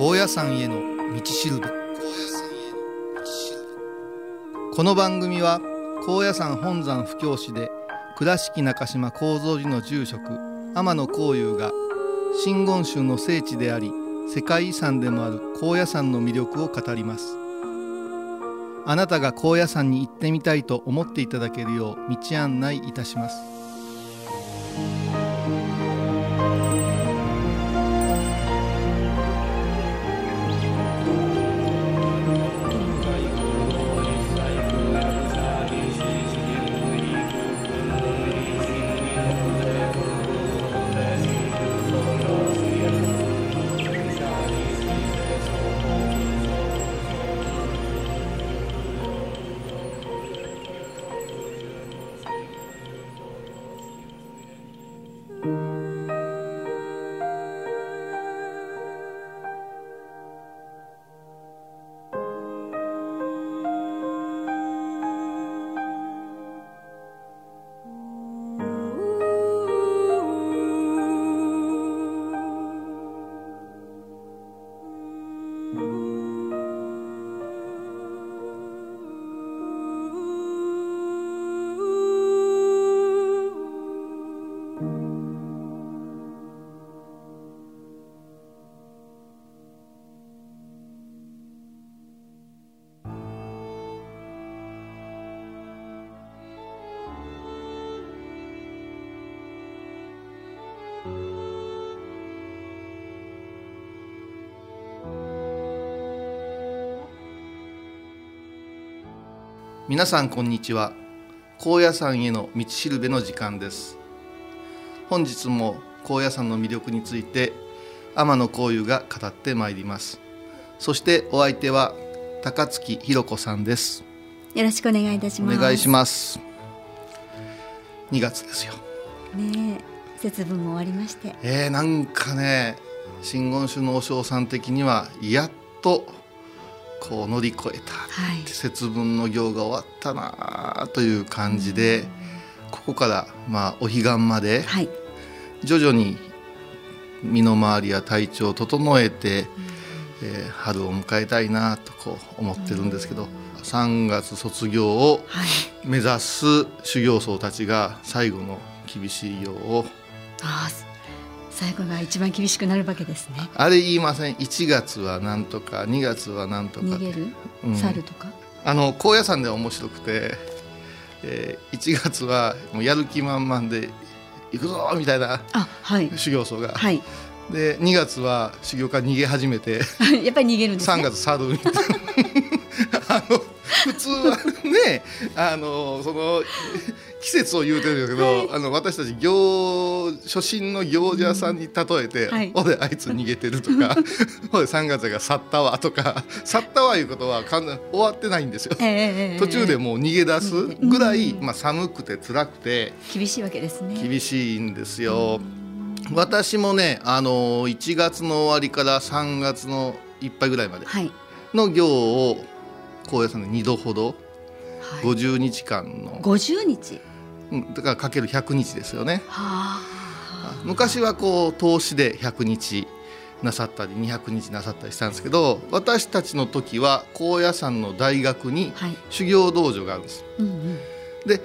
高野山への道しるべこの番組は高野山本山布教師で倉敷中島幸三寺の住職天野幸雄が真言宗の聖地であり世界遺産でもある高野山の魅力を語ります。あなたが高野山に行ってみたいと思っていただけるよう道案内いたします。皆さんこんにちは。高野山への道しるべの時間です。本日も高野山の魅力について天野幸雄が語ってまいります。そしてお相手は高槻弘子さんです。よろしくお願いいたします。お願いします。2月ですよ。ねえ節分も終わりまして。えー、なんかね真言宗の和尚さん的にはやっとこう乗り越えた、はい、節分の行が終わったなという感じで、ここからまあお彼岸まで徐々に身の回りや体調を整えて、えー、春を迎えたいなとこう思ってるんですけど、3月卒業を目指す修行僧たちが最後の厳しい行を最後が一番厳しくなるわけですね。あれ言いません？1月はなんとか2月はなんとか逃げる、うん、猿とか？あの高野山では面白くて、えー、1月はもうやる気満々で行くぞみたいな修行僧が、はい、で2月は修行から逃げ始めて。やっぱり逃げるんです、ね、3月猿みたいなあの普通はねあのその季節を言うてるけど、はい、あの私たち行初心の行者さんに例えて「はい、おであいつ逃げてる」とか「おで3月が去ったわ」とか「去ったわ」いうことは完全終わってないんですよ、えー、途中でもう逃げ出すぐらい、まあ、寒くて辛くて厳しいわけですね。厳しいんですよ。私もねあの1月の終わりから3月のいっぱいぐらいまでの行を高野山で2度ほど、はい、50日間の50日？だからかける100日ですよね。昔はこう投資で100日なさったり200日なさったりしたんですけど私たちの時は高野山の大学に修行道場があるんです。はいうんうん、で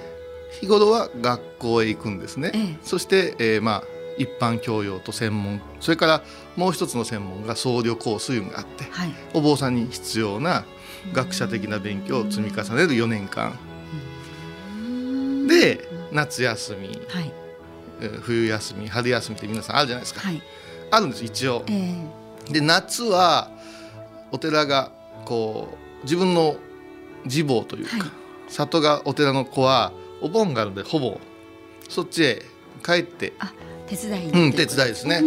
日頃は学校へ行くんですね。ええ、そして、えー、まあ一般教養と専門それからもう一つの専門が僧侶コースいうのがあって、はい、お坊さんに必要な学者的な勉強を積み重ねる4年間。で夏休み、はい、冬休み春休みって皆さんあるじゃないですか、はい、あるんです一応。えー、で夏はお寺がこう自分の自坊というか、はい、里がお寺の子はお盆があるんでほぼそっちへ帰って手伝いうん、手伝いですね。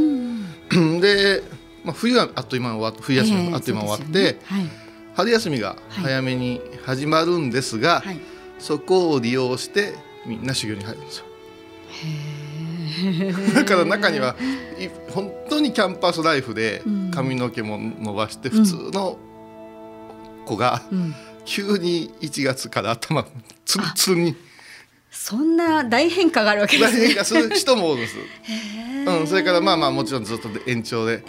で、まあ、冬はあっという間終わって冬休みあっという間終わって、えーね。はい、春休みが早めに始まるんですが、はい、そこを利用してみんな修行に入るんですよ。だから中には本当にキャンパスライフで髪の毛も伸ばして普通の子が急に1月から頭ツンツンに。そんな大変化があるわけですね。大変化する人もおるんです。うん、それからまあまあもちろんずっと延長で、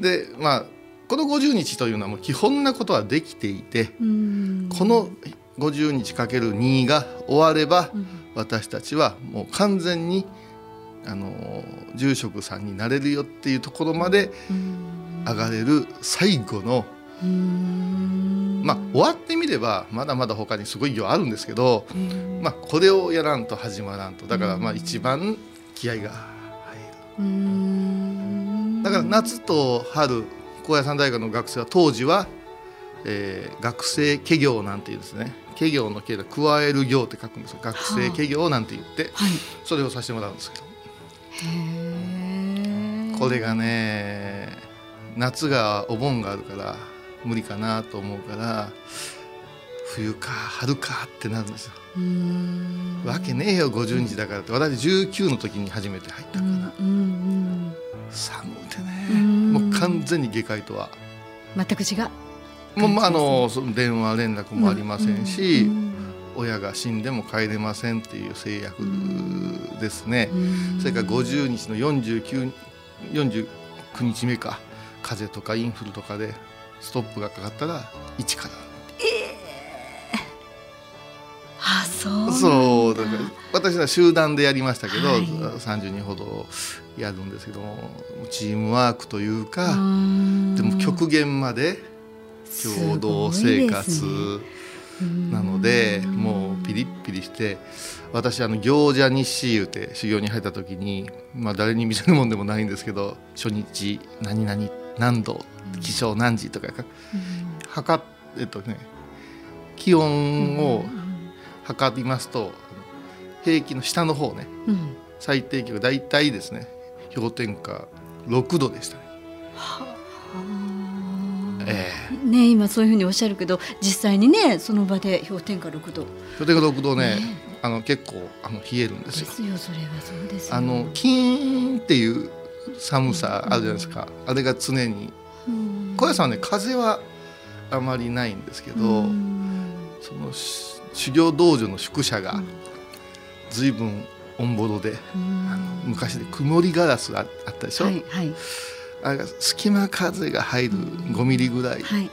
でまあこの50日というのはもう基本なことはできていて、この50日かける2が終われば、私たちはもう完全にあの住職さんになれるよっていうところまで上がれる最後のまあ終わってみればまだまだ他にすごい行あるんですけど、まあ、これをやらんと始まらんと。だからまあ一番気合が入る。だから夏と春高野山大学の学生は当時は、えー、学生家業なんていうんですね家業の家で加える業って書くんですよ。学生家業なんて言って、はあそれをさせてもらうんですけど。これがね夏がお盆があるから無理かなと思うから冬か春かってなるんですよ。わけねえよ50日だからって。私19の時に初めて入ったから、寒くてね。もう完全に下界とは。全く違う。もうまああの電話連絡もありませんし、親が死んでも帰れませんっていう制約ですね、それから50日の49 49日目か。風邪とかインフルとかでストップがかかったら一から。えー、あそうそうだから私は集団でやりましたけど、はい、30人ほどやるんですけどチームワークというかでも極限まで共同生活なのでもうピリッピリして私あの行者日誌言うて修行に入った時に、まあ、誰に見せるもんでもないんですけど初日何々何度気象何時とか測えっとね気温を測りますと平均の下の方ね、うん、最低気温大体ですね氷点下6度でしたね。えー、ね今そういうふうにおっしゃるけど実際にねその場で氷点下6度。氷点下6度ね、ね、あの結構あの冷えるんですよ。ですよそれはそうですあのキーンっていう寒さあるじゃないですか、うん、あれが常に。小屋さんはね風はあまりないんですけど、その修行道場の宿舎が随分オンボロで、あの昔で曇りガラスがあったでしょ、はいはい、あれ隙間風が入る5ミリぐらい、はい、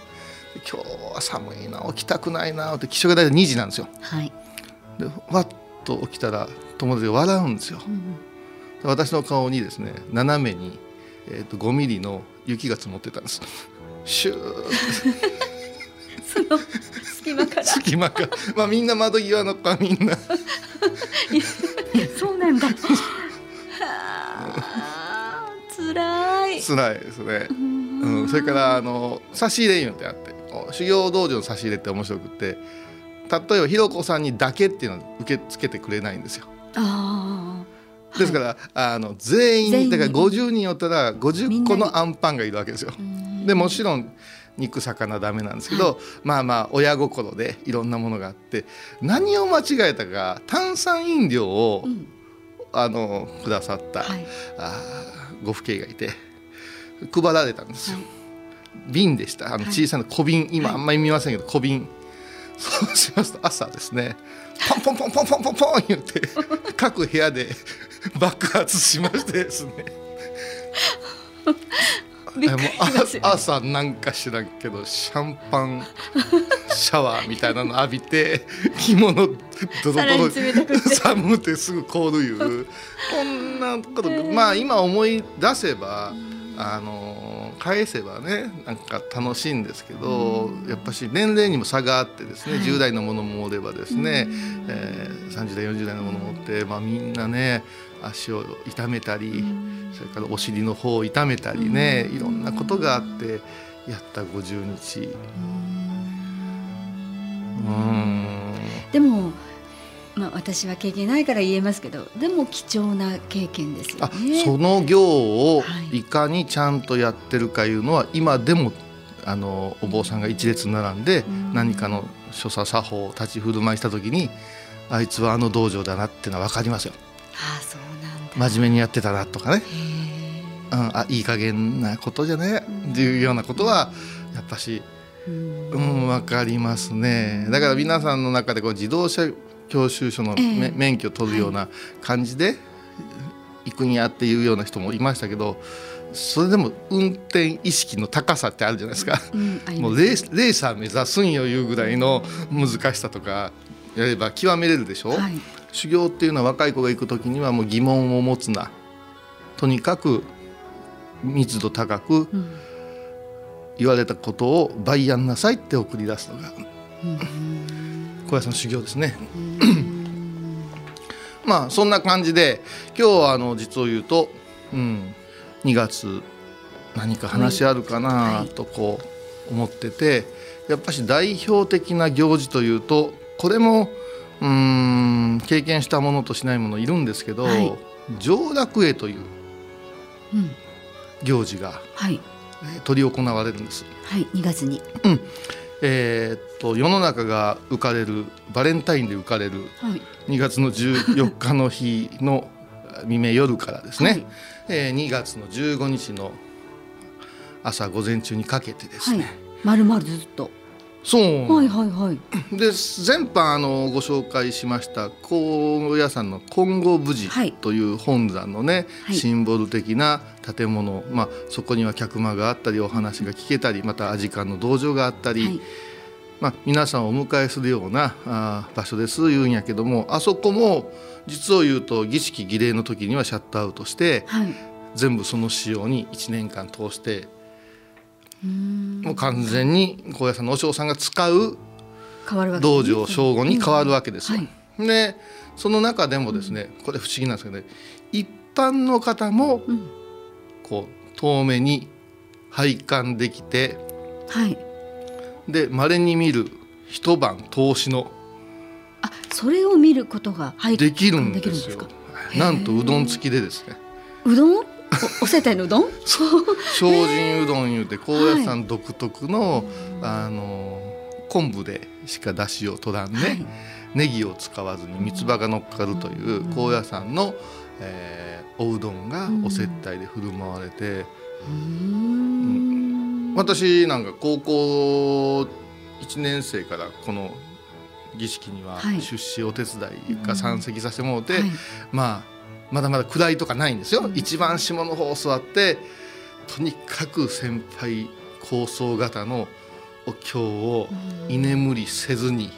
今日は寒いな起きたくないなって気象が大体2時なんですよ。はい、でわっと起きたら友達が笑うんですよ。うん、私の顔にですね斜めに、えーと、と5ミリの雪が積もってたんです。シュー。その隙間から。隙間から。まあみんな窓際のかみんな。そうなんだ つらい。つらいですね。うん、それからあの差し入れよってあって修行道場の差し入れって面白くて例えばひろこさんにだけっていうのは受け付けてくれないんですよ。あですから、はい、あの全員だから50人おったら50個のあんパンがいるわけですよ。でもちろん肉魚ダメなんですけど、はい、まあまあ親心でいろんなものがあって何を間違えたか炭酸飲料を、うん、あのくださった、はい、あご父兄がいて配られたんですよ。はい、瓶でした。あの小さな小瓶、今あんまり見ませんけど小瓶。そうしますと朝ですね。ポンポンポンポンポンポンポン言って各部屋で爆発しましてですね朝なんか知らんけどシャンパン シャワーみたいなの浴びて着物ドロドロ寒くてすぐ凍るいうこんなこと、まあ今思い出せばあの返せばねなんか楽しいんですけどやっぱし年齢にも差があってですね、はい、10代のものもおればですね、えー、30代40代のものもって、まあ、みんなね足を痛めたり。それからお尻の方を痛めたりねいろんなことがあってやった50日。うんでもまあ、私は経験ないから言えますけどでも貴重な経験ですよね。その行をいかにちゃんとやってるかいうのは、はい、今でもあのお坊さんが一列並んで何かの所作作法を立ち振る舞いした時にあいつはあの道場だなっていうのは分かりますよ。あそう真面目にやってたなとかね、うん、あいい加減なことじゃね？っていうようなことはやっぱし、うん、分かりますね。だから皆さんの中でこう自動車教習所の、免許を取るような感じで行くんやっていうような人もいましたけどそれでも運転意識の高さってあるじゃないですか、うんうん、もうレーレーサー目指すんよいうぐらいの難しさとかやれば極めれるでしょ、はい、修行っていうのは若い子が行く時にはもう疑問を持つな。とにかく密度高く言われたことを倍やんなさいって送り出すのが小屋さんの修行ですね。まあそんな感じで今日はあの実を言うと、うん、2月何か話あるかなとこう思ってて、やっぱし代表的な行事というとこれもうん経験したものとしないものいるんですけど、はい、上楽会という行事が、はい。えー、執り行われるんです。はい、2月に、うん。えー、っと世の中が浮かれるバレンタインで浮かれる2月の14日の日の 未明夜からですね、はい、えー、2月の15日の朝午前中にかけてですね、はい、丸々ずっとそう。はいはいはい。で前般あのご紹介しました高野山の金剛無事という本山のね、はい、シンボル的な建物、まあ、そこには客間があったりお話が聞けたりまた阿字観の道場があったり、はい、まあ、皆さんをお迎えするようなあ場所です言うんやけどもあそこも実を言うと儀式儀礼の時にはシャットアウトして、はい、全部その仕様に1年間通してもう完全に高野山の和尚さんが使う道場荘厳に変わるわけですよ。はい、でその中でもですねこれ不思議なんですけどね一般の方もこう遠目に拝観できて、はい、で稀に見る一晩投資のあそれを見ることができるんですよ。なんとうどん付きでですね。うどん？お世帯のうどん？精進うどんいうて高野山独特の、あの昆布でしか出汁を取らんね、はい、ネギを使わずに三つ葉が乗っかるという高野山の、えー、おうどんがお接待で振る舞われて、うん、私なんか高校1年生からこの儀式には出資お手伝いが参席させてもらって、はい、まあまだまだ位とかないんですよ、一番下の方座ってとにかく先輩高層型のお経を居眠りせずに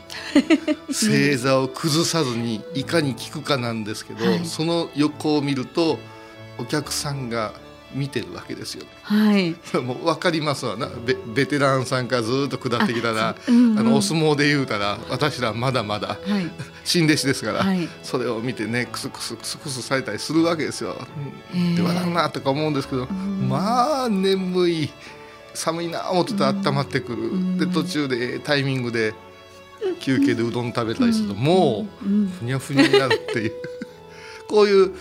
正座を崩さずにいかに聞くかなんですけど、はい、その横を見るとお客さんが見てるわけですよ。はい。もう分かりますわな。ベベテランさんからずっと下ってきたらあうんうん、あのお相撲で言うたら私らまだまだ、はい、新弟子ですから、はい、それを見てねクスクスクスクスされたりするわけですよ。で笑うなとか思うんですけど、まあ眠い寒いな思ってたら温まってくる、で途中でタイミングで休憩でうどん食べたりすると、もうふにゃふにゃになるっていう。こういう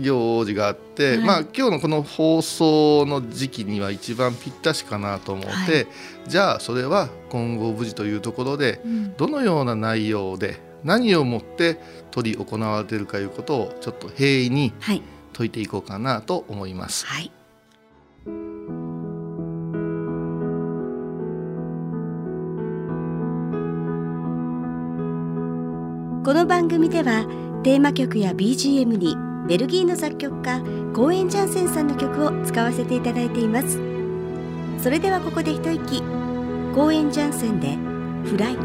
行事があって、はい、まあ今日のこの放送の時期には一番ぴったしかなと思って、はい、じゃあそれは今後無事というところで、どのような内容で何をもって取り行われているかいうことをちょっと平易に解いていこうかなと思います。はい、この番組ではテーマ曲や BGM にベルギーの作曲家コーエン・ジャンセンさんの曲を使わせていただいています。それではここで一息。コーエン・ジャンセンで「フライ」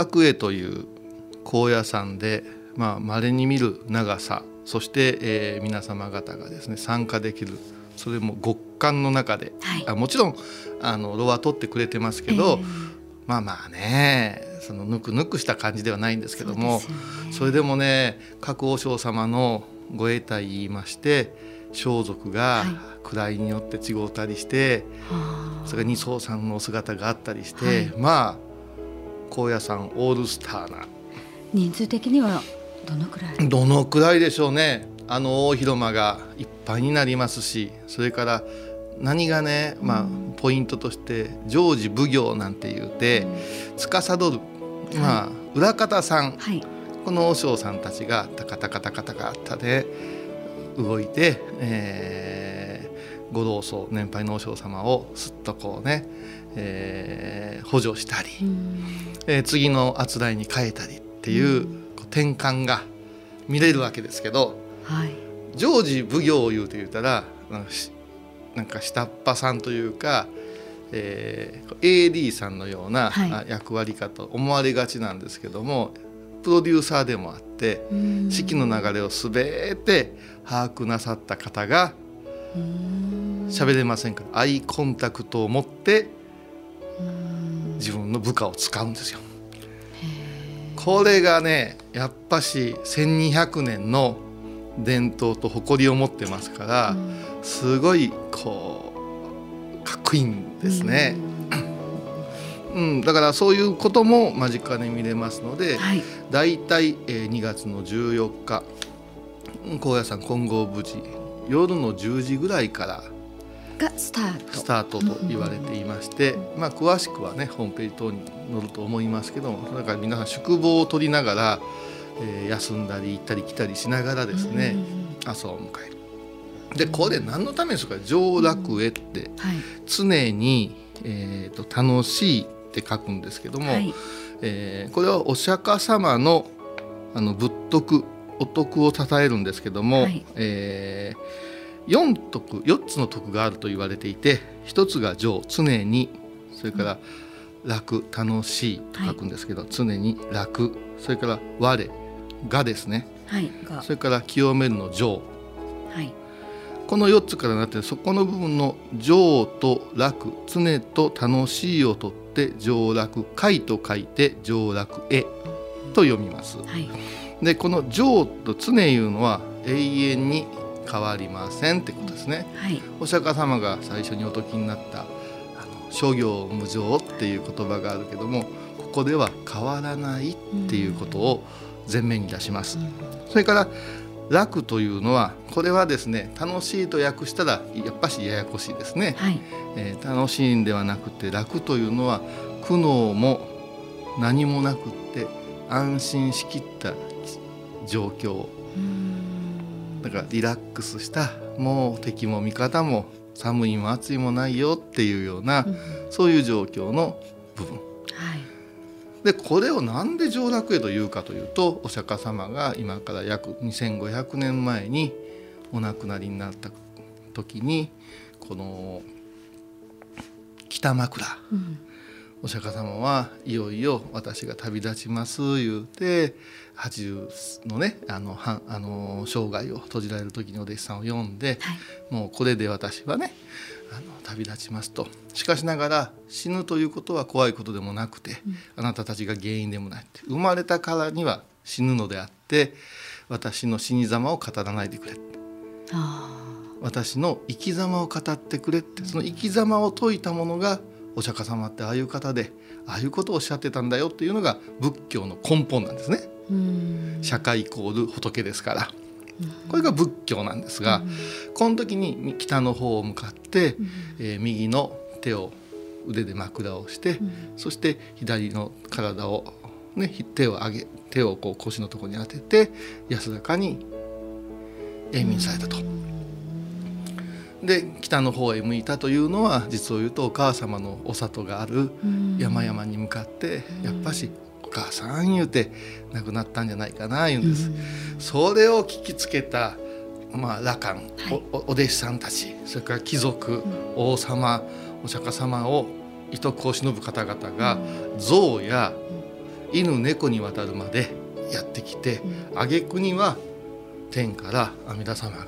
楽絵という高野山でまあ稀に見る長さそして、えー、皆様方がですね参加できるそれも極寒の中で、はい、あもちろんあの炉は取ってくれてますけど、えー、まあまあねそのぬくぬくした感じではないんですけどもそ、ね,、れでもね各和尚様のご永代言いまして装束が位によって違うたりして、はい、それから二層さんのお姿があったりして、はい、まあ高野山オールスターな。人数的にはどのくらい？どのくらいでしょうね。あの大広間がいっぱいになりますしそれから何がね、まあ、ポイントとして常時奉行なんて言うて司る、まあ、裏方さん、はい、この和尚さんたちがタカタカタカタカタで動いて、えー、ご老僧年配の和尚様をすっとこうね、えー、補助したり、えー、次のあつらいに変えたりっていう,、転換が見れるわけですけど、はい、常時奉行を言うと言うたらなんか下っ端さんというか、えー、AD さんのような役割かと思われがちなんですけども、プロデューサーでもあって式の流れを全て把握なさった方が喋れませんからアイコンタクトを持って自分の部下を使うんですよ。これがねやっぱし1200年の伝統と誇りを持ってますから、すごいこうかっこいいんですね。うん、だからそういうことも間近に見れますので、はい、だいたい2月の14日高野山金剛無事夜の10時ぐらいからがスタート。スタートと言われていまして、まあ、詳しくはねホームページ等に載ると思いますけどもだから皆さん宿坊を取りながら、えー、休んだり行ったり来たりしながらですね、朝を迎える。でこれ何のためですか？上楽へって、はい、常に、えーと、楽しいって書くんですけども、はい、えー、これはお釈迦様のあの仏徳お徳を称えるんですけども、はい、えー、4徳4つの徳があると言われていて1つが上常にそれから楽楽しいと書くんですけど、はい、常に楽それから我がですね、はい、それから清めるの上、はい、この4つからなってそこの部分の上と楽常と楽しいをとって上楽快と書いて上楽へと読みます。はい、でこの上と常いうのは永遠に変わりませんってことですね。はい、お釈迦様が最初にお説きになったあの諸行無常っていう言葉があるけどもここでは変わらないっていうことを前面に出します。それから楽というのはこれはですね楽しいと訳したらやっぱしややこしいですね、はい、えー、楽しいんではなくて楽というのは苦悩も何もなくって安心しきった状況だからリラックスしたもう敵も味方も寒いも暑いもないよっていうような、うん、そういう状況の部分。でこれをなんで上楽へというかというとお釈迦様が今から約2500年前にお亡くなりになった時にこの北枕、うん、お釈迦様はいよいよ私が旅立ちます言うて80のねあのはあの生涯を閉じられる時にお弟子さんを呼んで、はい、もうこれで私はねあの旅立ちますと。しかしながら死ぬということは怖いことでもなくて、うん、あなたたちが原因でもないって。生まれたからには死ぬのであって私の死に様を語らないでくれ私の生き様を語ってくれって。その生き様を説いたものがお釈迦様ってああいう方でああいうことをおっしゃってたんだよっていうのが仏教の根本なんですね。社会イコール仏ですから。これが仏教なんですが、この時に北の方を向かって、えー、右の手を腕で枕をして、そして左の体を、ね、手を上げ手をこう腰のところに当てて安らかに永眠されたと。で北の方へ向いたというのは実を言うとお母様のお里がある山々に向かってやっぱし母さん言うて亡くなったんじゃないかな言うんです。それを聞きつけたまあ、羅漢、はい、おお弟子さんたちそれから貴族、うん、王様お釈迦様を糸こを忍ぶ方々が、象や犬猫に渡るまでやってきて、挙句には天から阿弥陀様が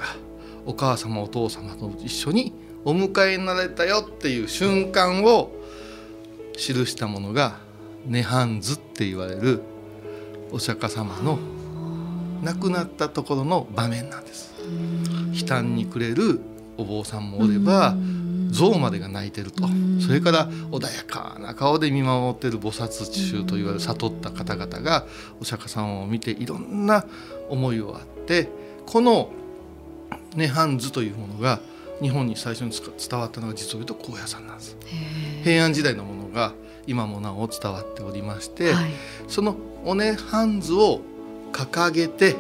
お母様お父様と一緒にお迎えになられたよっていう瞬間を記したものが「涅槃図」って言われるお釈迦様の亡くなったところの場面なんです。悲嘆にくれるお坊さんもおれば象までが泣いてると。それから穏やかな顔で見守っている菩薩中といわれる悟った方々がお釈迦様を見ていろんな思いをあってこの「涅槃図」というものが日本に最初に伝わったのが実を言うと高野山なんです。平安時代のものが今もなお伝わっておりまして、はい、そのお涅槃図を掲げて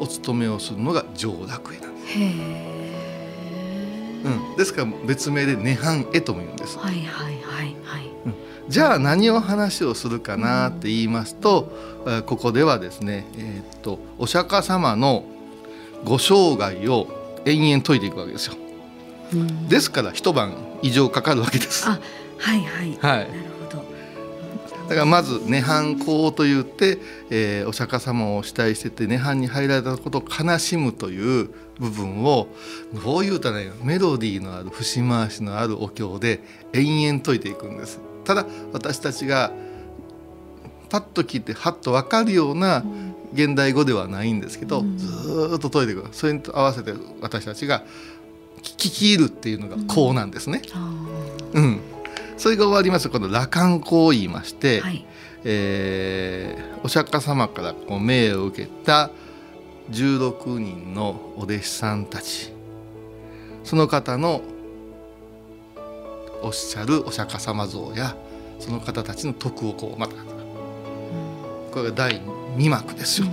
お勤めをするのが上楽絵なんです。うん、ですから別名で涅槃絵とも言うんです。はいはいはいはい。うん、じゃあ何を話をするかなって言いますと、うん、ここではですね、えー、っとお釈迦様のご生涯を延々解いていくわけですよ。うん、ですから一晩以上かかるわけです。あはいはい。はい。なるだからまず涅槃講といって、えー、お釈迦様を主体してて涅槃に入られたことを悲しむという部分をどういうたらいいの？メロディーのある節回しのあるお経で延々解いていくんです。ただ私たちがパッと聞いてハッと分かるような現代語ではないんですけど、うん、ずっと解いていくそれに合わせて私たちが聞き入るっていうのがこうなんですね。うん、うん。それが終わります。とこの羅漢講を言いまして、はい、えー、お釈迦様からこう命を受けた16人のお弟子さんたち。その方のおっしゃるお釈迦様像やその方たちの徳をこうまた、これが第2幕ですよ。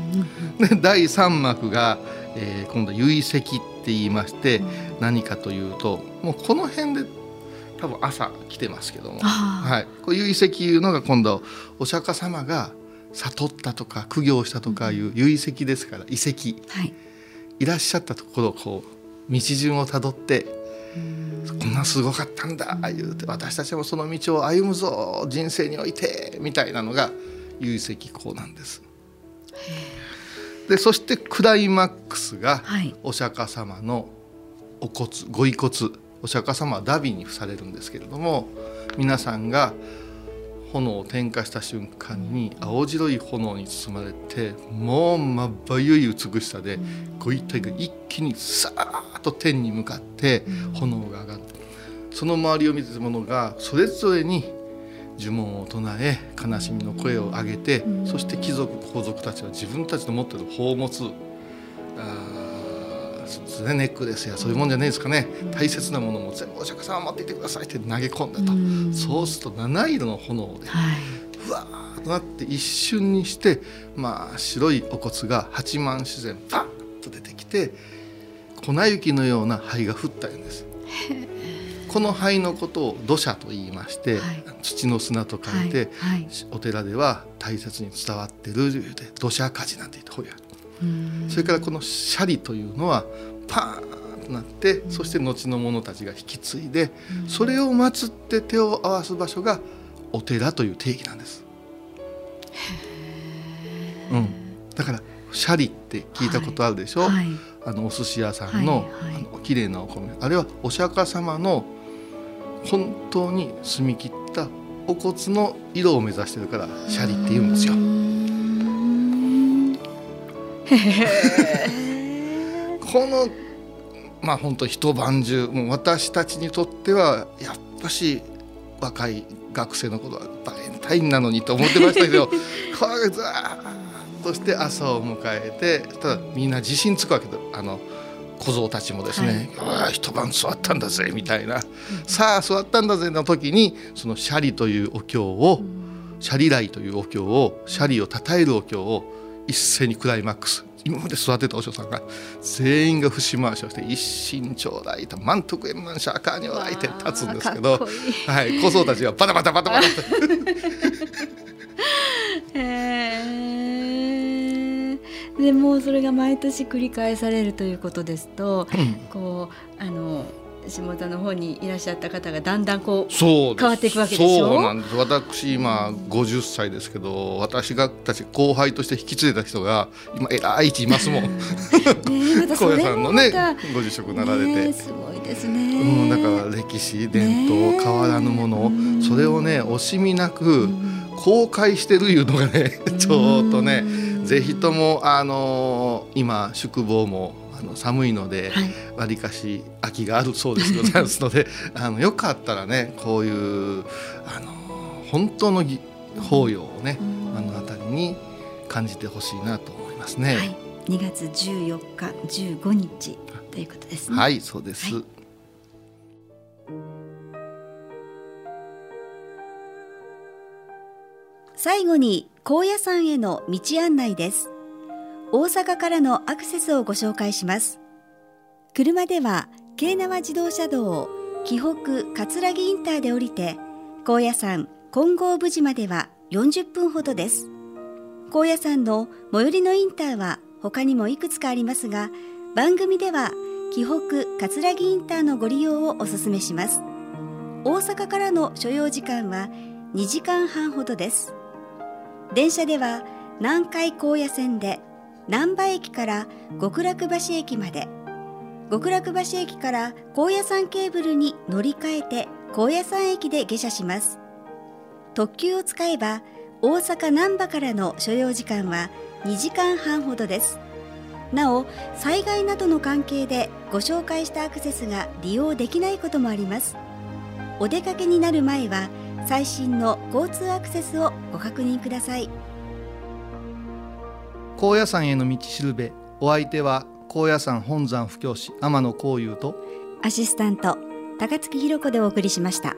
で第3幕が、えー、今度唯石って言いまして何かというともうこの辺で多分朝来てますけども、はい、こういう遺跡いうのが今度お釈迦様が悟ったとか苦行したとかいう遺跡ですから遺跡、はい、いらっしゃったところをこう道順をたどってこんなすごかったんだ言うて私たちもその道を歩むぞ人生においてみたいなのが遺跡こうなんです。でそしてクライマックスがお釈迦様のお骨ご遺骨お釈迦様はダビに付されるんですけれども皆さんが炎を点火した瞬間に青白い炎に包まれてもうまばゆい美しさでご一体が一気にさーっと天に向かって炎が上がるその周りを見てた者がそれぞれに呪文を唱え悲しみの声を上げてそして貴族皇族たちは自分たちの持っている宝物ですねネックレスやそういうもんじゃないですかね、大切なものも全部お釈迦様持っていてくださいって投げ込んだと、うそうすると七色の炎で、はい、ふわーっとなって一瞬にしてまあ白いお骨が八幡自然パッと出てきて粉雪のような灰が降ったんです。この灰のことを土砂と言いまして、はい、土の砂と書いて、はい。はい、お寺では大切に伝わってる土砂火事なんて言ってほやそれからこのシャリというのはパーンとなってそして後の者たちが引き継いでそれを祀って手を合わす場所がお寺という定義なんです。うん、だからシャリって聞いたことあるでしょ、はい、あのお寿司屋さんの,、はい。はい、あの綺麗なお米。あれはお釈迦様の本当に澄み切ったお骨の色を目指してるからシャリって言うんですよ。このまあ本当一晩中もう私たちにとってはやっぱし若い学生の頃はバレンタインなのにと思ってましたけど これずーっとして朝を迎えてただみんな自信つくわけだあの小僧たちもですね「はい、一晩座ったんだぜ」みたいな「さあ座ったんだぜ」の時にそのシャリというお経をシャリライというお経をシャリをたたえるお経を一斉にクライマックス。今まで育てたお嬢さんが全員が節回しをして一心頂戴と満徳円満社カーには相手立つんですけどはい、小僧たちがバタバタバタバタと。でもそれが毎年繰り返されるということですと、うん、こうあの下田の方にいらっしゃった方がだんだんこう変わっていくわけでしょ？そうなんです。私今50歳ですけど私がたち後輩として引き連れた人が今えらい位置いますもん。ね 高野さんのねご辞職なられて、ね、すごいですね、うん、だから歴史伝統変わらぬものそれをね惜しみなく公開してるいうのがねちょっとねぜひともあの今宿坊もあの寒いのでわり、かし空きがあるそうですございますので あのよかったらねこういうあの本当の法要をね目の当たりに感じてほしいなと思いますね。はい、2月14日15日ということですね。はいそうです、はい。最後に高野山への道案内です。大阪からのアクセスをご紹介します。車では京奈和自動車道を紀北葛城インターで降りて高野山金剛無寺までは40分ほどです。高野山の最寄りのインターは他にもいくつかありますが番組では紀北葛城インターのご利用をお勧めします。大阪からの所要時間は2時間半ほどです。電車では南海高野線で難波駅から極楽橋駅まで。極楽橋駅から高野山ケーブルに乗り換えて高野山駅で下車します。特急を使えば大阪難波からの所要時間は2時間半ほどです。なお災害などの関係でご紹介したアクセスが利用できないこともあります。お出かけになる前は最新の交通アクセスをご確認ください高野山への道しるべお相手は高野山本山布教師天野幸雄とアシスタント高槻弘子でお送りしました。